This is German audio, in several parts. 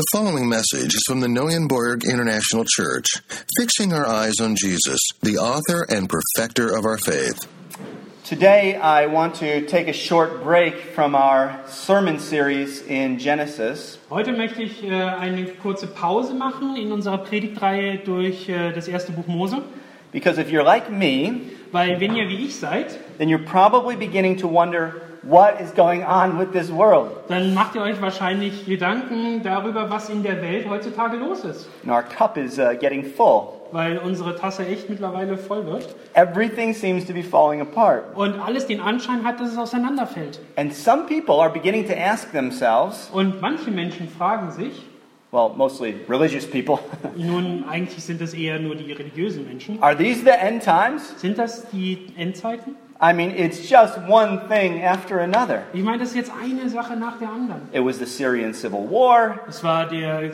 The following message is from the Neuenborg International Church, fixing our eyes on Jesus, the author and perfecter of our faith. Today, I want to take a short break from our sermon series in Genesis Heute möchte ich äh, eine kurze Pause machen in unserer Predigtreihe durch äh, das erste Buch Mose, because if you're like me, weil wenn ihr wie ich seid, then you're probably beginning to wonder what is going on with this world. dann macht ihr euch wahrscheinlich Gedanken darüber, was in der Welt heutzutage los ist, And our cup is uh, getting full. weil unsere Tasse echt mittlerweile voll wird Everything seems to be falling apart. und alles den Anschein hat, dass es auseinanderfällt. And some people are beginning to ask themselves, Und manche Menschen fragen sich, well, mostly religious people, nun eigentlich sind es eher nur die religiösen Menschen, are these the end times? sind das die Endzeiten? I mean, it's just one thing after another. Ich meine, das ist jetzt eine Sache nach der anderen. It was the Syrian civil war, Es war der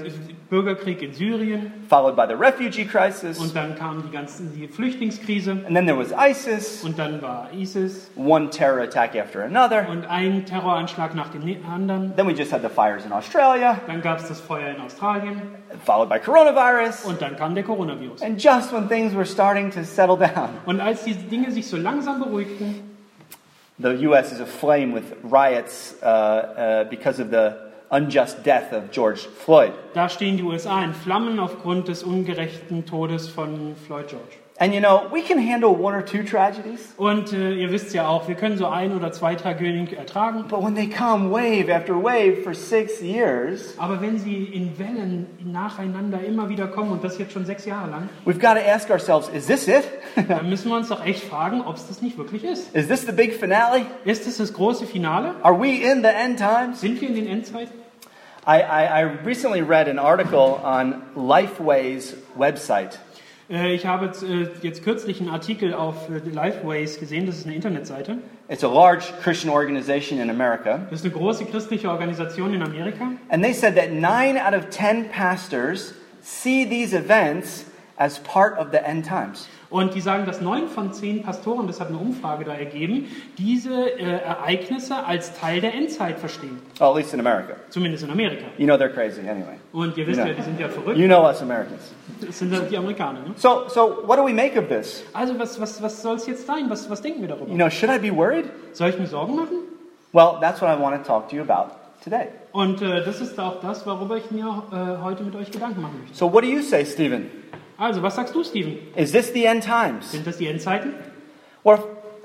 Bürgerkrieg in Syrien followed by the refugee crisis, und dann kam die ganze die Flüchtlingskrise and then there was ISIS, und dann war ISIS one terror attack after another. und ein Terroranschlag nach dem anderen. Then we just had the fires in Australia, Dann gab es das Feuer in Australien followed by coronavirus. und dann kam der Coronavirus. And just when things were starting to settle down, Und als die Dinge sich so langsam beruhigten, the U.S. is aflame with riots uh, uh, because of the unjust death of George Floyd. da stehen die USA in Flammen aufgrund des ungerechten Todes von Floyd George. And you know, we can handle one or two tragedies, Und äh, ihr wisst ja auch, wir können so ein oder zwei Tragödien ertragen, but when they come wave after wave for six years, aber wenn sie in Wellen nacheinander immer wieder kommen und das jetzt schon sechs Jahre lang, we've got to ask ourselves is this it? dann müssen wir uns doch echt fragen, ob es das nicht wirklich ist. is this the big finale? Ist es das große Finale? Are we in the end times? Sind wir in den Endzeiten? I, I, I recently read an article on Lifeway's website. Äh, Ich habe jetzt, äh, jetzt kürzlich einen Artikel auf äh, Lifeways gesehen, das ist eine Internetseite. It's a large Christian organization in America. Das ist eine große christliche Organisation in Amerika. And they said that nine out of ten pastors see these events as part of the end times. Und die sagen, dass neun von zehn Pastoren, das hat eine Umfrage da ergeben, diese äh, Ereignisse als Teil der Endzeit verstehen. Well, at least in America. Zumindest in Amerika. You know they're crazy anyway. Und ihr wisst Ja. ja, die sind ja verrückt. You know us Americans. Das sind ja die Amerikaner. Ne? So, so what do we make of this? Also was, was, was soll es jetzt sein? Was, was denken wir darüber? You know, should I be worried? Soll ich mir Sorgen machen? Well, that's what I want to talk to you about today. Und äh, das ist auch das, worüber ich mir äh, heute mit euch Gedanken machen möchte. So, what do you say, Stephen? Also, was sagst du, Steven? Is this the end times? Sind das die Endzeiten? Well,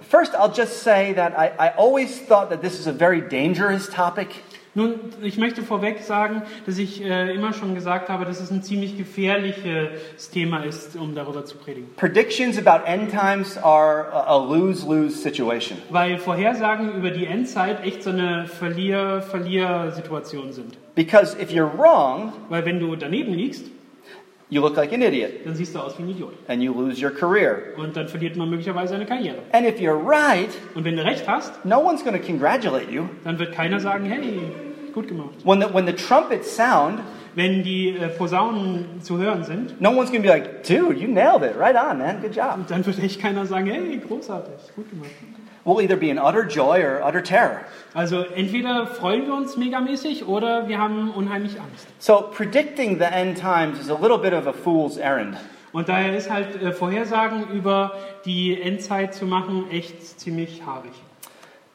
first, I'll just say that I, I always thought that this is a very dangerous topic. Nun, ich möchte vorweg sagen, dass ich äh, immer schon gesagt habe, dass es ein ziemlich gefährliches Thema ist, um darüber zu predigen. Predictions about end times are a, a lose lose situation. Weil Vorhersagen über die Endzeit echt so eine Verlier-Verlier-Situation sind. Because if you're wrong, Weil wenn du daneben liegst, you look like an idiot dann siehst du aus wie ein Idiot. and you lose your career. Und dann verliert man möglicherweise eine Karriere. And if you're right, Und wenn du recht hast, no one's going to congratulate you. dann wird keiner sagen, hey, gut gemacht. When the, when the trumpets sound, Wenn die äh, Posaunen zu hören sind, no one's going to be like, dude, you nailed it. Right on, man. Good job. dann wird echt keiner sagen, hey, großartig, gut gemacht. We'll either be in utter joy or utter terror. Also entweder freuen wir uns megamäßig oder wir haben unheimlich Angst. So predicting the end times is a little bit of a fool's errand. Und daher ist halt äh, Vorhersagen über die Endzeit zu machen echt ziemlich haarig.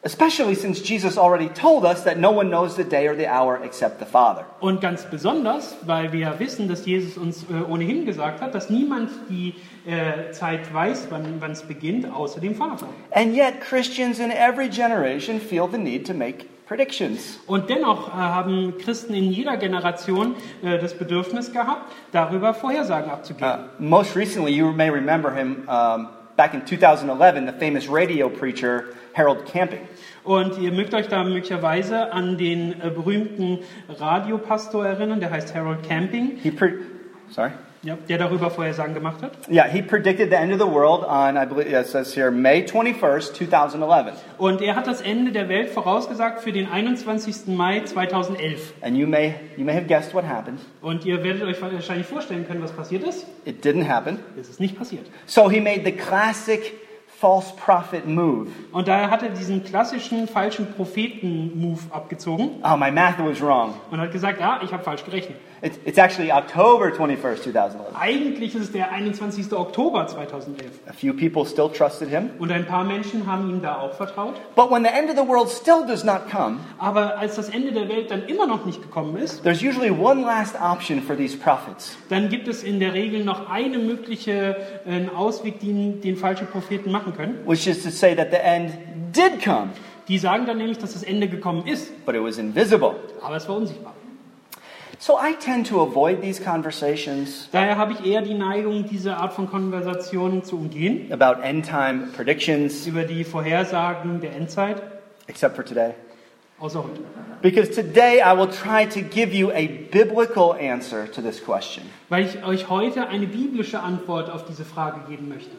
Especially since Jesus already told us that no one knows the day or the hour except the Father. Und ganz besonders, weil wir wissen, dass Jesus uns äh, ohnehin gesagt hat, dass niemand die äh, Zeit weiß, wann es beginnt, außer dem Vater. And yet Christians in every generation feel the need to make predictions. Und dennoch äh, haben Christen in jeder Generation äh, das Bedürfnis gehabt, darüber Vorhersagen abzugeben. Uh, most recently, you may remember him um, back in 2011, the famous radio preacher Harold Camping. Und ihr mögt euch da möglicherweise an den äh, berühmten Radiopastor erinnern, der heißt Harold Camping, sorry. ja, der darüber Vorhersagen gemacht hat. Yeah, he predicted the end of the world on, I believe it says here, May 21st, 2011. Und er hat das Ende der Welt vorausgesagt für den 21. Mai 2011. And you may, you may have guessed what happened. Und ihr werdet euch wahrscheinlich vorstellen können, was passiert ist. It didn't happen. Es ist nicht passiert. So he made the classic false prophet move. Und daher hat er diesen klassischen falschen Propheten-Move abgezogen Oh, my math was wrong. und hat gesagt, ja, ich habe falsch gerechnet. It's, it's actually October 21st, 2011. Eigentlich ist es der 21. Oktober 2011. A few people still trusted him. Und ein paar Menschen haben ihm da auch vertraut. But when the end of the world still does not come, Aber als das Ende der Welt dann immer noch nicht gekommen ist, there's usually one last option for these prophets. dann gibt es in der Regel noch eine mögliche äh, Ausweg, den, den falsche Propheten machen können. which is to say that the end did come, Die sagen dann nämlich, dass das Ende gekommen ist, but it was invisible. aber es war unsichtbar. So I tend to avoid these conversations Daher habe ich eher die Neigung, diese Art von Konversationen zu umgehen, about end time predictions, über die Vorhersagen der Endzeit, except for today. außer heute. Because today I will try to give you a biblical answer to this question. Weil ich euch heute eine biblische Antwort auf diese Frage geben möchte.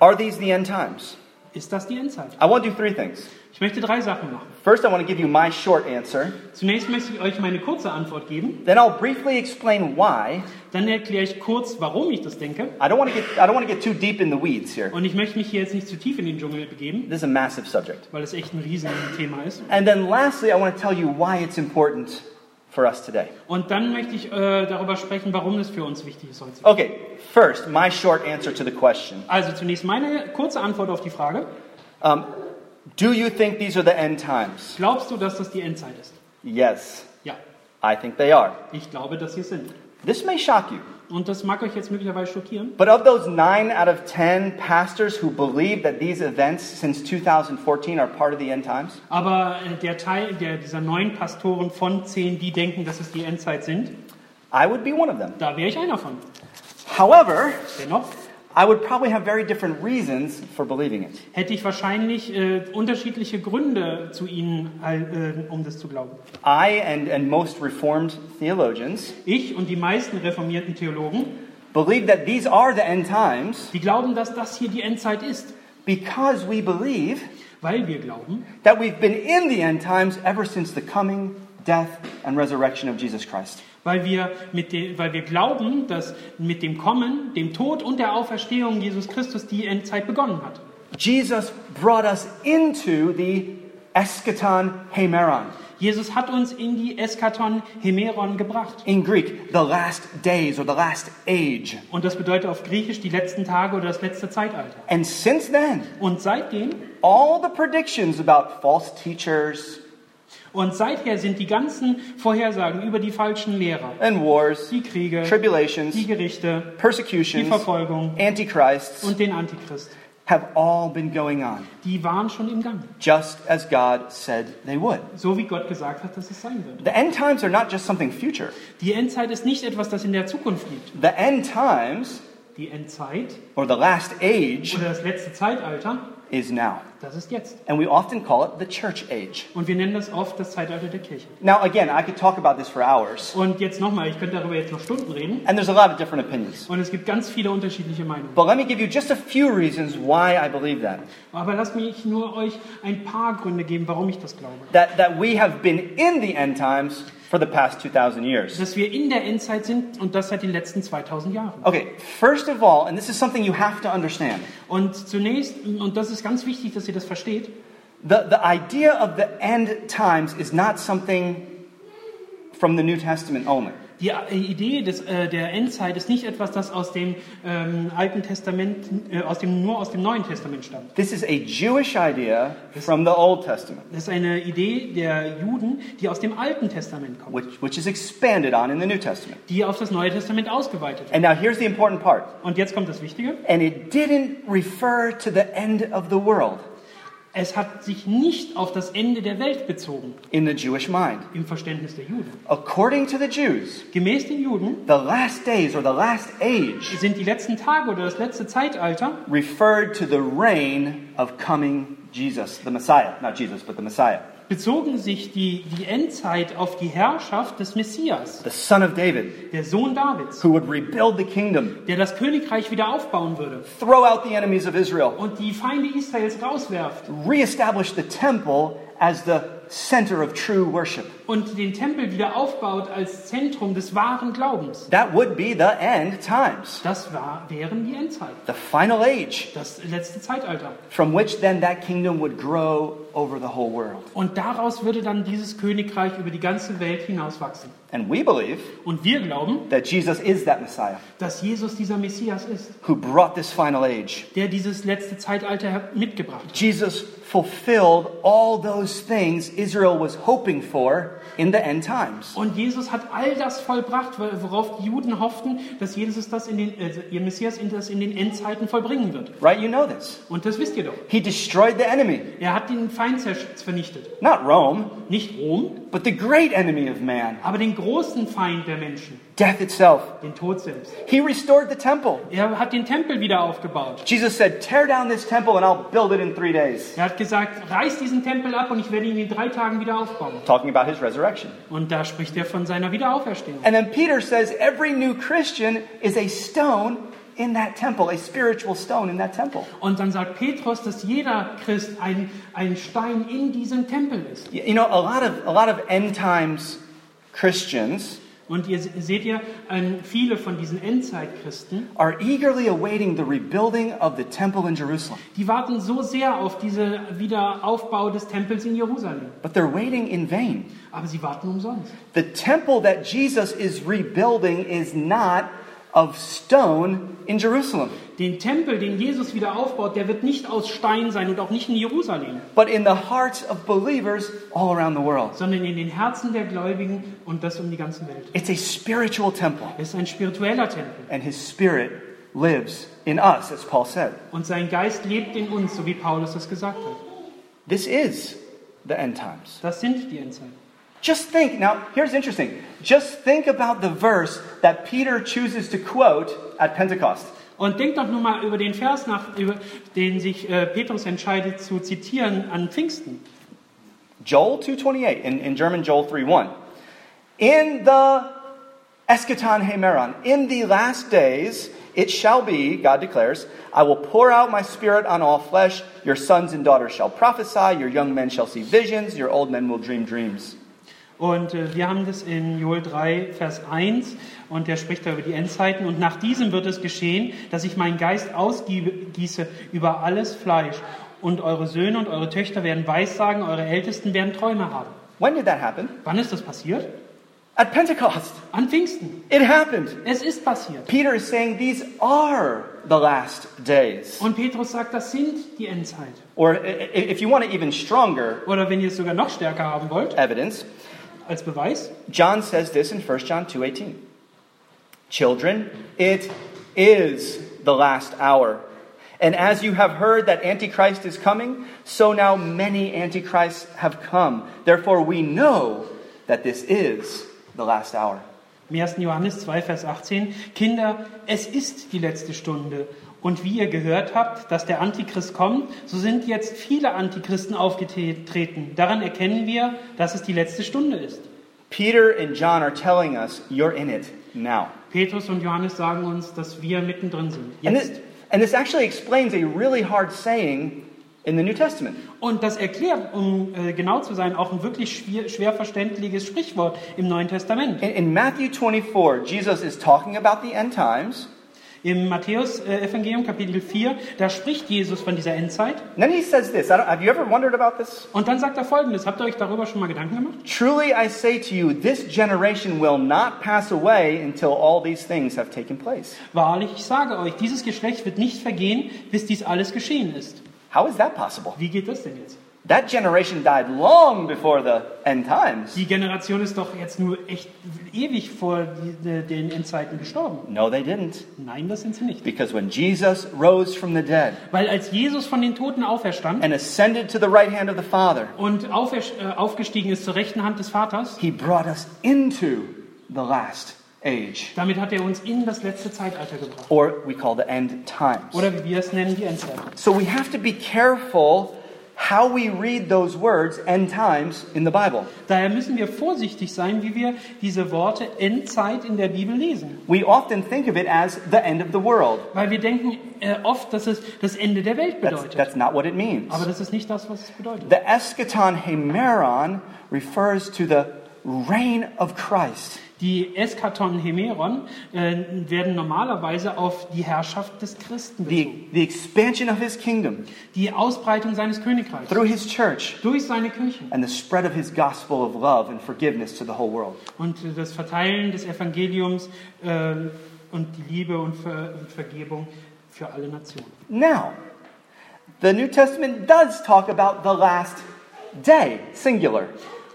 Are these the end times? Ist das die Endzeit? I want to do three things. Ich möchte drei Sachen machen. First, I want to give you my short answer. Zunächst möchte ich euch meine kurze Antwort geben, Then I'll briefly explain why. dann erkläre ich kurz, warum ich das denke. I don't want to get I don't want to get too deep in the weeds here. Und ich möchte mich hier jetzt nicht zu tief in den Dschungel begeben, This is a massive subject. weil es echt ein Riesenthema ist. And then lastly, I want to tell you why it's important for us today. Und dann möchte ich äh, darüber sprechen, warum es für uns wichtig ist heute. Okay, first, my short answer to the question. Also zunächst meine kurze Antwort auf die Frage. Um, do you think these are the end times? Glaubst du, dass das die Endzeit ist? Yes, Ja, I think they are. ich glaube, dass sie es sind. This may shock you, Und das mag euch jetzt möglicherweise schockieren. but of those nine out of ten pastors who believe that these events since 2014 are part of the end times, Aber äh, der Teil der, dieser neun Pastoren von zehn, die denken, dass es die Endzeit sind, I would be one of them. da wäre ich einer von. However, Dennoch I would probably have very different reasons for believing it. hätte ich wahrscheinlich äh, unterschiedliche Gründe zu ihnen, äh, um das zu glauben. I and, and most Reformed theologians Ich und die meisten reformierten Theologen, believe that these are the end times die glauben, dass das hier die Endzeit ist, because we believe weil wir glauben, that we've been in the end times ever since the coming, death, and resurrection of Jesus Christ. Weil wir, mit de, weil wir glauben, dass mit dem Kommen, dem Tod und der Auferstehung Jesus Christus die Endzeit begonnen hat. Jesus brought us into the eschaton hemeron. Jesus hat uns in die Eskaton Hemeron gebracht. In Greek, the last days or the last age. Und das bedeutet auf Griechisch die letzten Tage oder das letzte Zeitalter. And since then, Und seitdem, all the predictions about false teachers und seither sind die ganzen Vorhersagen über die falschen Lehrer, and wars, die Kriege, tribulations, die Gerichte, die persecutions, Verfolgung antichrists und den Antichrist, have all been going on, die waren schon im Gang. just as God said they would. So wie Gott gesagt hat, dass es sein wird. The end times are not just something future. Die Endzeit ist nicht etwas, das in der Zukunft liegt. The end times, Die Endzeit or the last age, oder das letzte Zeitalter, is now. das ist jetzt. And we often call it the church age. Und wir nennen das oft das Zeitalter der Kirche. Now, again, I could talk about this for hours, Und jetzt nochmal, ich könnte darüber jetzt noch Stunden reden. and there's a lot of different opinions. Und es gibt ganz viele unterschiedliche Meinungen. But let me give you just a few reasons why I believe that. Aber lasst mich nur euch ein paar Gründe geben, warum ich das glaube. That, that we have been in the end times for the past 2,000 years. Dass wir in der Endzeit sind und das seit den letzten 2000 Jahren. Okay, first of all, and this is something you have to understand Und zunächst, und das ist ganz wichtig, dass ihr das versteht, the, the idea of the end times is not something from the New Testament only. Die Idee des, äh, der Endzeit ist nicht etwas, das aus dem ähm, Alten Testament, äh, aus dem, nur aus dem Neuen Testament stammt. This is a Jewish idea from the Old Testament, Das ist eine Idee der Juden, die aus dem Alten Testament kommt, which, which is expanded on in the New Testament. die auf das Neue Testament ausgeweitet wird. And now here's the important part. Und jetzt kommt das Wichtige. And it didn't refer to the end of the world Es hat sich nicht auf das Ende der Welt bezogen, in the Jewish mind. im Verständnis der Juden. According to the Jews, Gemäß den Juden the last days or the last age sind die letzten Tage oder das letzte Zeitalter referred to the reign of coming Jesus, the Messiah. Not Jesus, but the Messiah, bezogen sich die, die Endzeit auf die Herrschaft des Messias, the son of David, der Sohn Davids, who would rebuild the kingdom, der das Königreich wieder aufbauen würde throw out the enemies of Israel, und die Feinde Israels rauswerft reestablish the temple as the center of true worship. und den Tempel wieder aufbaut als Zentrum des wahren Glaubens. That would be the end times, Das war, wären die Endzeit, the final age, das letzte Zeitalter. from which then that kingdom would grow over the whole world. Und daraus würde dann dieses Königreich über die ganze Welt hinauswachsen. And we believe Und wir glauben, that Jesus is that Messiah dass Jesus dieser Messias ist, who brought this final age. der dieses letzte Zeitalter mitgebracht hat. Jesus fulfilled all those things Israel was hoping for in the end times. Und Jesus hat all das vollbracht, worauf die Juden hofften, dass Jesus das in den, äh, ihr Messias in das in den Endzeiten vollbringen wird. Right? You know this. Und das wisst ihr doch. He destroyed the enemy, Er hat den Feind zersch- vernichtet. not Rome, Nicht Rom, but the great enemy of man, aber den großen Feind der Menschen, death itself. den Tod selbst. He restored the temple. Er hat den Tempel wieder aufgebaut. Jesus said, Tear down this temple and I'll build it in three days. Er hat gesagt, reiß diesen Tempel ab und ich werde ihn in drei Tagen wieder aufbauen. Talking about his resurrection. Und da spricht er von seiner Wiederauferstehung. And then Peter says, Every new Christian is a stone in that temple, a spiritual stone in that temple. Und dann sagt Petrus, dass jeder Christ ein, ein Stein in diesem Tempel ist. You know, a lot of, a lot of end times Christians Und ihr seht ihr, ähm, viele von diesen Endzeit-Christen, are eagerly awaiting the rebuilding of the temple in Jerusalem. die warten so sehr auf diesen Wiederaufbau des Tempels in Jerusalem. But they're waiting in vain. Aber sie warten umsonst. The temple that Jesus is rebuilding is not of stone in Jerusalem, Den Tempel, den Jesus wieder aufbaut, der wird nicht aus Stein sein und auch nicht in Jerusalem, but in the hearts of believers all around the world. sondern in den Herzen der Gläubigen und das um die ganze Welt. It's a spiritual temple, Es ist ein spiritueller Tempel. and his spirit lives in us, as Paul said. Und sein Geist lebt in uns, so wie Paulus es gesagt hat. This is the end times. Das sind die Endzeiten. Just think, now, here's interesting. Just think about the verse that Peter chooses to quote at Pentecost. Und denkt doch nur mal über den Vers nach, über den sich äh, Petrus entscheidet zu zitieren an Pfingsten. Joel 2.28, in, in German Joel 3.1. In the eschaton hemeron, in the last days, it shall be, God declares, I will pour out my spirit on all flesh. Your sons and daughters shall prophesy. Your young men shall see visions. Your old men will dream dreams. Und äh, wir haben das in Joel 3, Vers 1 und der spricht da über die Endzeiten. Und nach diesem wird es geschehen, dass ich meinen Geist ausgieße über alles Fleisch. Und eure Söhne und eure Töchter werden Weissagen, eure Ältesten werden Träume haben. When did that happen? Wann ist das passiert? At Pentecost. An Pfingsten. It happened. Es ist passiert. Peter is saying these are the last days. Und Petrus sagt, das sind die Endzeit. Or if you want it even stronger Oder wenn ihr es sogar noch stärker haben wollt, evidence, als Beweis, John says this in 1 John 2:18. Children, it is the last hour. And as you have heard that Antichrist is coming, so now many Antichrists have come. Therefore we know that this is the last hour. Im 1. Johannes 2, Vers 18, Kinder, es ist die letzte Stunde. Und wie ihr gehört habt, dass der Antichrist kommt, so sind jetzt viele Antichristen aufgetreten. Daran erkennen wir, dass es die letzte Stunde ist. Peter and John are telling us you're in it now. Petrus und Johannes sagen uns, dass wir mittendrin sind. And Jetzt. this, and this actually explains a really hard saying in the New Testament. Und das erklärt, um äh, genau zu sein, auch ein wirklich schwer, schwer verständliches Sprichwort im Neuen Testament. In, in Matthew 24, Jesus is talking about the end times. Im Matthäus-Evangelium Kapitel 4, da spricht Jesus von dieser Endzeit. And then he says this. I don't, have you ever wondered about this? Und dann sagt er folgendes. Habt ihr euch darüber schon mal Gedanken gemacht? Truly I say to you, this generation will not pass away until all these things have taken place. Wahrlich, ich sage euch, dieses Geschlecht wird nicht vergehen, bis dies alles geschehen ist. How is that possible? Wie geht das denn jetzt? That generation died long before the end times. Die Generation ist doch jetzt nur echt ewig vor den Endzeiten gestorben. No, they didn't. Nein, das sind sie nicht. Because when Jesus rose from the dead Weil als Jesus von den Toten auferstand and ascended to the right hand of the Father, und äh, aufgestiegen ist zur rechten Hand des Vaters, he brought us into the last age. damit hat er uns in das letzte Zeitalter gebracht. Or we call the end times. Oder wie wir es nennen, die Endzeit. So we have to be careful how we read those words, end times, in the Bible. Daher müssen wir vorsichtig sein, wie wir diese Worte Endzeit in der Bibel lesen. We often think of it as the end of the world. Weil wir denken äh, oft, dass es das Ende der Welt That's, that's not what it means. Aber das ist nicht das, was es bedeutet. The eschaton hemeron refers to the reign of Christ. Die Eskaton Hemeron äh, werden normalerweise auf die Herrschaft des Christen bezogen. The, the expansion of his kingdom Die Ausbreitung seines Königreichs through his church durch seine Kirche and the spread of his gospel of love and forgiveness to the whole world. und äh, das Verteilen des Evangeliums äh, und die Liebe und, Ver und Vergebung für alle Nationen. Now, the New Testament does talk about the last day, singular.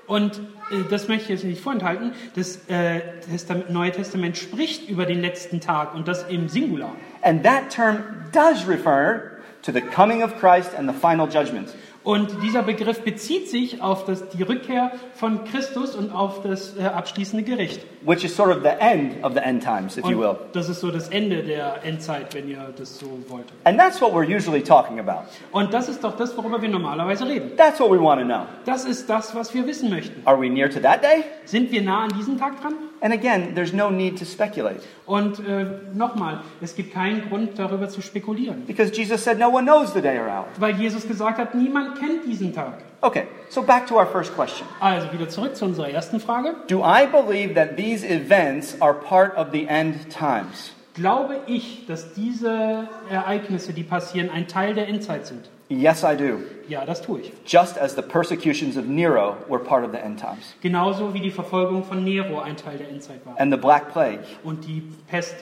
Und das möchte ich jetzt nicht vorenthalten. Das äh, Testament, Neue Testament spricht über den letzten Tag und das im Singular. And that term does refer to the coming of Christ and the final judgment. Und dieser Begriff bezieht sich auf das, die Rückkehr von Christus und auf das äh, abschließende Gericht. which is sort of the end of the end times, if you Und will. das ist so das Ende der Endzeit, wenn ihr das so wollt. And that's what we're usually talking about. Und das ist doch das, worüber wir normalerweise reden. That's what we want to know. Das ist das, was wir wissen möchten. Are we near to that day? Sind wir nah an diesem Tag dran? And again, there's no need to speculate Und äh, nochmal, es gibt keinen Grund darüber zu spekulieren. because Jesus said no one knows the day or hour. Weil Jesus gesagt hat, niemand kennt diesen Tag. Okay, so back to our first question. Also wieder zurück zu unserer ersten Frage. Do I believe that these events are part of the end times? Glaube ich, dass diese Ereignisse, die passieren, ein Teil der Endzeit sind? Yes, I do. Ja, das tue ich. Just as the persecutions of Nero were part of the end times, Genauso wie die Verfolgung von Nero ein Teil der Endzeit war. and the Black Plague, Und die Pest.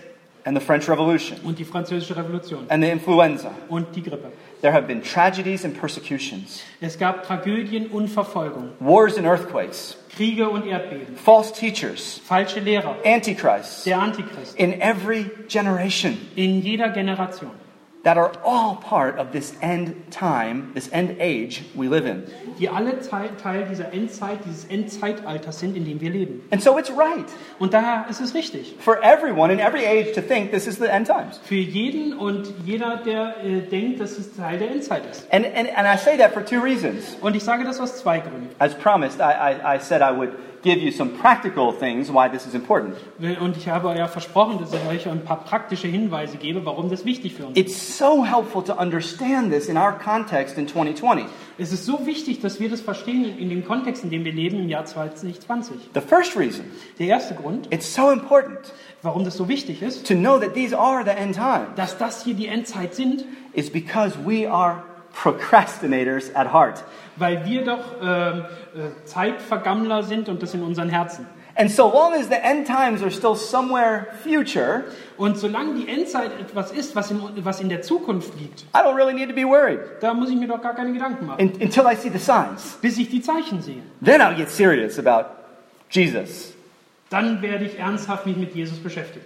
And the French Revolution, und die französische Revolution. And the influenza. und die Grippe. There have been tragedies and persecutions, Es gab Tragödien und Verfolgung, wars and earthquakes, Kriege und Erdbeben, false teachers, falsche Lehrer, antichrists der Antichrist. In every generation. In jeder Generation. That are all part of this end time, this end age we live in. die alle Teil, Teil dieser Endzeit, dieses Endzeitalters sind, in dem wir leben. And so it's right Und daher ist es richtig. for everyone in every age to think this is the end times. Für jeden und jeder, der äh, denkt, dass es Teil der Endzeit ist. And, and, and I say that for two reasons. Und ich sage das aus zwei Gründen. As promised, I, I, I said I would give you some practical things why this is important. Und ich habe ja versprochen, dass ich euch ein paar praktische Hinweise gebe, warum das wichtig für uns ist. It's so helpful to understand this in our context in 2020. Es ist so wichtig, dass wir das verstehen in dem Kontext, in dem wir leben im Jahr 2020. The first reason Der erste Grund, it's so important warum das so wichtig ist, to know that these are the end times dass das hier die Endzeit sind, is because we are procrastinators at heart. weil wir doch ähm, äh, Zeitvergammler sind und das in unseren Herzen. And so long as the end times are still somewhere future, Und solange die Endzeit etwas ist, was in, was in der Zukunft liegt, I don't really need to be worried da muss ich mir doch gar keine Gedanken machen, in, until I see the signs. bis ich die Zeichen sehe. Then I'll get serious about Jesus. Dann werde ich ernsthaft mich mit Jesus beschäftigen.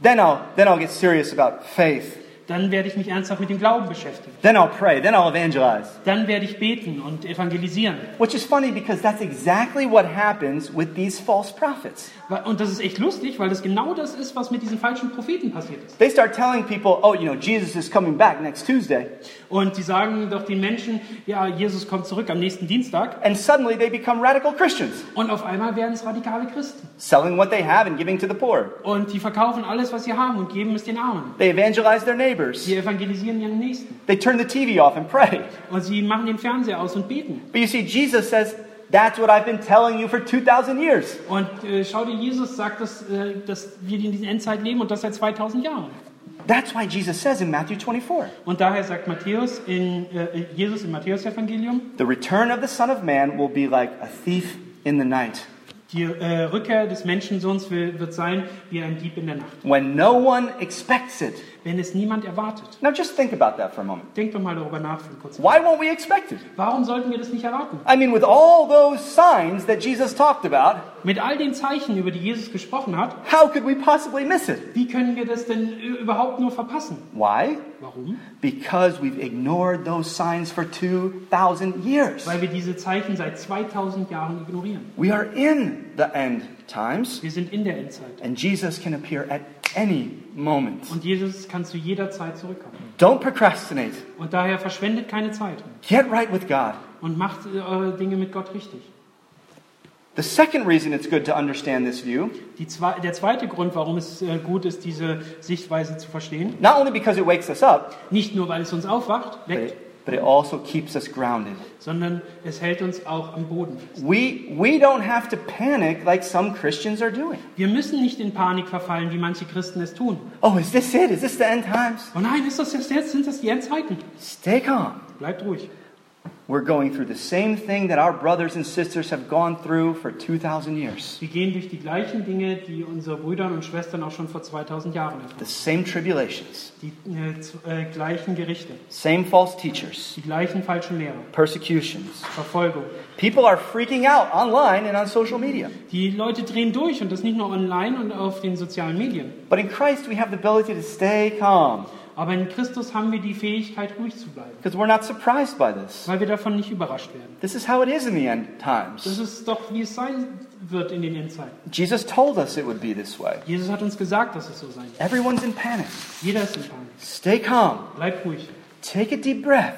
Then I'll, then I'll get serious about faith. Dann werde ich mich ernsthaft mit dem Glauben beschäftigen. Then I'll pray. Then I'll evangelize. Dann werde ich beten und evangelisieren. Which is funny because that's exactly what happens with these false prophets. Und das ist echt lustig, weil das genau das ist, was mit diesen falschen Propheten passiert ist. They start telling people, oh, you know, Jesus is coming back next Tuesday. Und sie sagen doch den Menschen, ja, Jesus kommt zurück am nächsten Dienstag. And suddenly they become radical Christians, Und auf einmal werden es radikale Christen. selling what they have and giving to the poor. Und die verkaufen alles, was sie haben und geben es den Armen. They evangelize their neighbors. Sie evangelisieren ihren Nächsten. They turn the TV off and pray. Und sie machen den Fernseher aus und beten. But you see, Jesus says, that's what I've been telling you for 2,000 years. Und äh, schau dir, Jesus sagt, dass, äh, dass wir in dieser Endzeit leben und das seit 2000 Jahren. That's why Jesus says in Matthew 24, Und daher sagt Matthäus in, äh, äh Jesus im Matthäus-Evangelium, the return of the Son of Man will be like a thief in the night. Die äh, Rückkehr des Menschensohns will, wird sein wie ein Dieb in der Nacht, when no one expects it. wenn es niemand erwartet. Now just think about that for a moment. Denkt doch mal darüber nach für einen kurzen Why won't we expect it? Warum sollten wir das nicht erwarten? I mean, with all those signs that Jesus talked about, Mit all den Zeichen, über die Jesus gesprochen hat, how could we possibly miss it? wie können wir das denn überhaupt nur verpassen? Why? Warum? Because we've ignored those signs for 2,000 years. Weil wir diese Zeichen seit 2000 Jahren ignorieren. We are in the end times, Wir sind in der Endzeit. and Jesus can appear at any moment. Und Jesus kann zu jeder Zeit zurückkommen. Don't procrastinate. Und daher verschwendet keine Zeit Get right with God. und macht äh, eure Dinge mit Gott richtig. The second reason it's good to understand this view, zwei, der zweite Grund, warum es äh, gut ist, diese Sichtweise zu verstehen, not only because it wakes us up, nicht nur, weil es uns aufwacht, weckt, but it also keeps us grounded. sondern es hält uns auch am Boden fest. We, we don't have to panic like some Christians are doing. Wir müssen nicht in Panik verfallen, wie manche Christen es tun. Oh, is this it? Is this the end times? Oh nein, ist das jetzt, jetzt sind das die Endzeiten? Stay calm. Bleibt ruhig. We're going through the same thing that our brothers and sisters have gone through for 2,000 years. Wir gehen durch die gleichen Dinge, die unsere Brüder und Schwestern auch schon vor 2000 Jahren erfahren. The same tribulations, Die äh, äh, gleichen Gerichte, same false teachers, die gleichen falschen Lehrer, persecutions. Verfolgung. People are freaking out online and on social media. Die Leute drehen durch und das nicht nur online und auf den sozialen Medien. But in Christ, we have the ability to stay calm Aber in Christus haben wir die Fähigkeit, ruhig zu bleiben, because we're not surprised by this. weil wir davon nicht überrascht werden. This is how it is in the end Das times. ist doch, wie es sein wird in den Endzeiten. Jesus told us it would be this way. Jesus hat uns gesagt, dass es so sein wird. Everyone's in panic. Jeder ist in Panik. Stay calm. Bleib ruhig. Take a deep breath.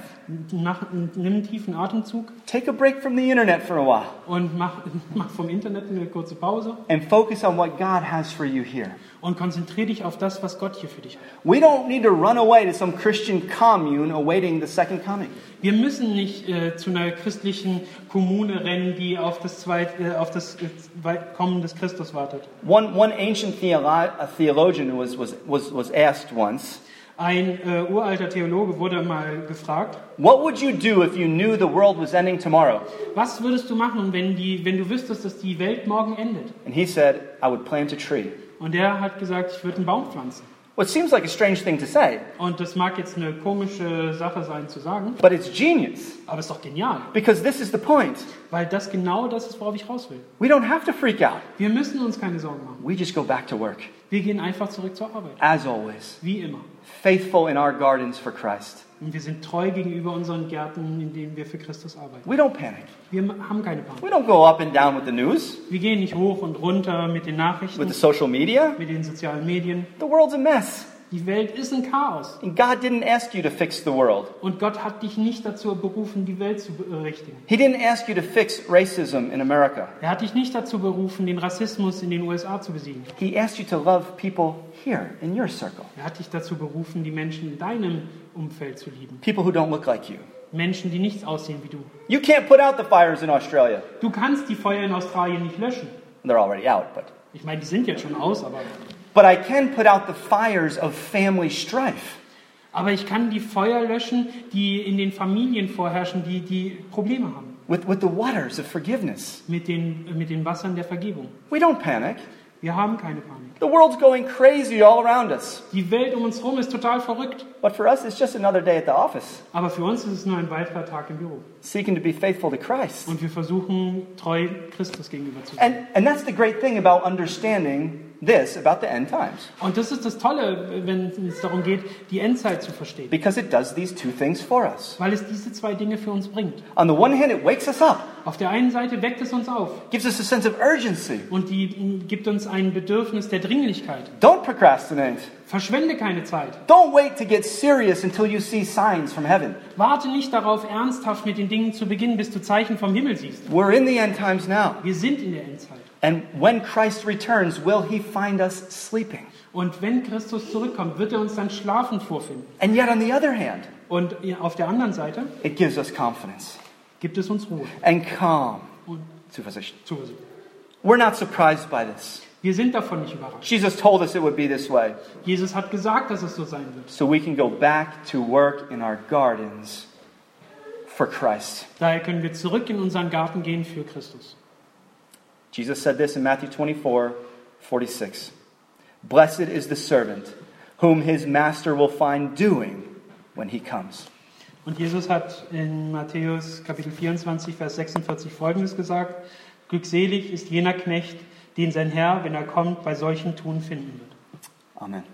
Mach, nimm einen tiefen Atemzug Take a break from the internet for a while und mach, mach vom Internet eine kurze Pause and focus on what God has for you here. Und konzentriere dich auf das, was Gott hier für dich hat. We don't need to run away to some Christian commune awaiting the second coming. Wir müssen nicht äh, zu einer christlichen Kommune rennen, die auf das, Zweit, äh, auf das äh, Kommen des Christus wartet. One, one ancient theolo- theologian was, was, was, was asked once, Ein äh, uralter Theologe wurde mal gefragt, What would you do if you knew the world was ending tomorrow? was würdest du machen, wenn, die, wenn du wüsstest, dass die Welt morgen endet? And he said, I would plant a tree. Und er hat gesagt, ich würde einen Baum pflanzen. What seems like a strange thing to say, Und das mag jetzt eine komische Sache sein zu sagen, but it's genius aber es ist doch genial, because this is the point. weil das genau das ist, worauf ich raus will. We don't have to freak out. Wir müssen uns keine Sorgen machen. We just go back to work, Wir gehen einfach zurück zur Arbeit, as always, wie immer. faithful in our gardens for Christ. Und wir sind treu gegenüber unseren Gärten, in denen wir für Christus arbeiten. We don't panic. Wir haben keine Panik. We don't go up and down with the news, Wir gehen nicht hoch und runter mit den with Nachrichten, the social media. mit den sozialen Medien. The world's a mess. Die Welt ist ein Chaos. And God didn't ask you to fix the world. Und Gott hat dich nicht dazu berufen, die Welt zu berichtigen. He didn't ask you to fix racism in America. Er hat dich nicht dazu berufen, den Rassismus in den USA zu besiegen. He asked you to love people here in your circle. Er hat dich dazu berufen, die Menschen in deinem Umfeld zu lieben. People who don't look like you. Menschen, die nichts aussehen wie du. You can't put out the fires in Australia. Du kannst die Feuer in Australien nicht löschen. They're already out, but Ich meine, die sind jetzt schon aus, aber, but I can put out the fires of family strife. aber ich kann die Feuer löschen, die in den Familien vorherrschen, die, die Probleme haben. With, with the waters of forgiveness. Mit den, mit den Wassern der Vergebung. We don't panic. Wir haben keine Panik. The world's going crazy all around us. Die Welt um uns herum ist total verrückt. But for us, it's just another day at the office, Aber für uns ist es nur ein weiterer Tag im Büro. seeking to be faithful to Christ. Und wir versuchen, treu Christus gegenüber zu sein. And, and that's the great thing about understanding this about the end times, Und das ist das Tolle, wenn es darum geht, die Endzeit zu verstehen. because it does these two things for us. Weil es diese zwei Dinge für uns bringt. On the one hand, it wakes us up, Auf der einen Seite weckt es uns auf gives us a sense of urgency. und die mm, gibt uns ein Bedürfnis der Dringlichkeit. Don't procrastinate. Verschwende keine Zeit. Don't wait to get serious until you see signs from heaven. Warte nicht darauf, ernsthaft mit den Dingen zu beginnen, bis du Zeichen vom Himmel siehst. We're in the end times now. Wir sind in der Endzeit. And when Christ returns, will he find us sleeping? Und wenn Christus zurückkommt, wird er uns dann schlafend vorfinden. And yet, on the other hand, Und auf der anderen Seite it gives us confidence gibt es uns Ruhe and calm. und Zuversicht. Zuversicht. We're not surprised by this. Wir sind davon nicht überrascht. Jesus told us it would be this way. Jesus hat gesagt, dass es so sein wird. So we can go back to work in our gardens for Christ. Daher können wir zurück in unseren Garten gehen für Christus. Jesus said this in Matthew 24 46. Blessed is the servant whom his master will find doing when he comes. Und Jesus hat in Matthäus Kapitel 24, Vers 46 folgendes gesagt: Glückselig ist jener Knecht, den sein Herr, wenn er kommt, bei solchen Tun finden wird. Amen.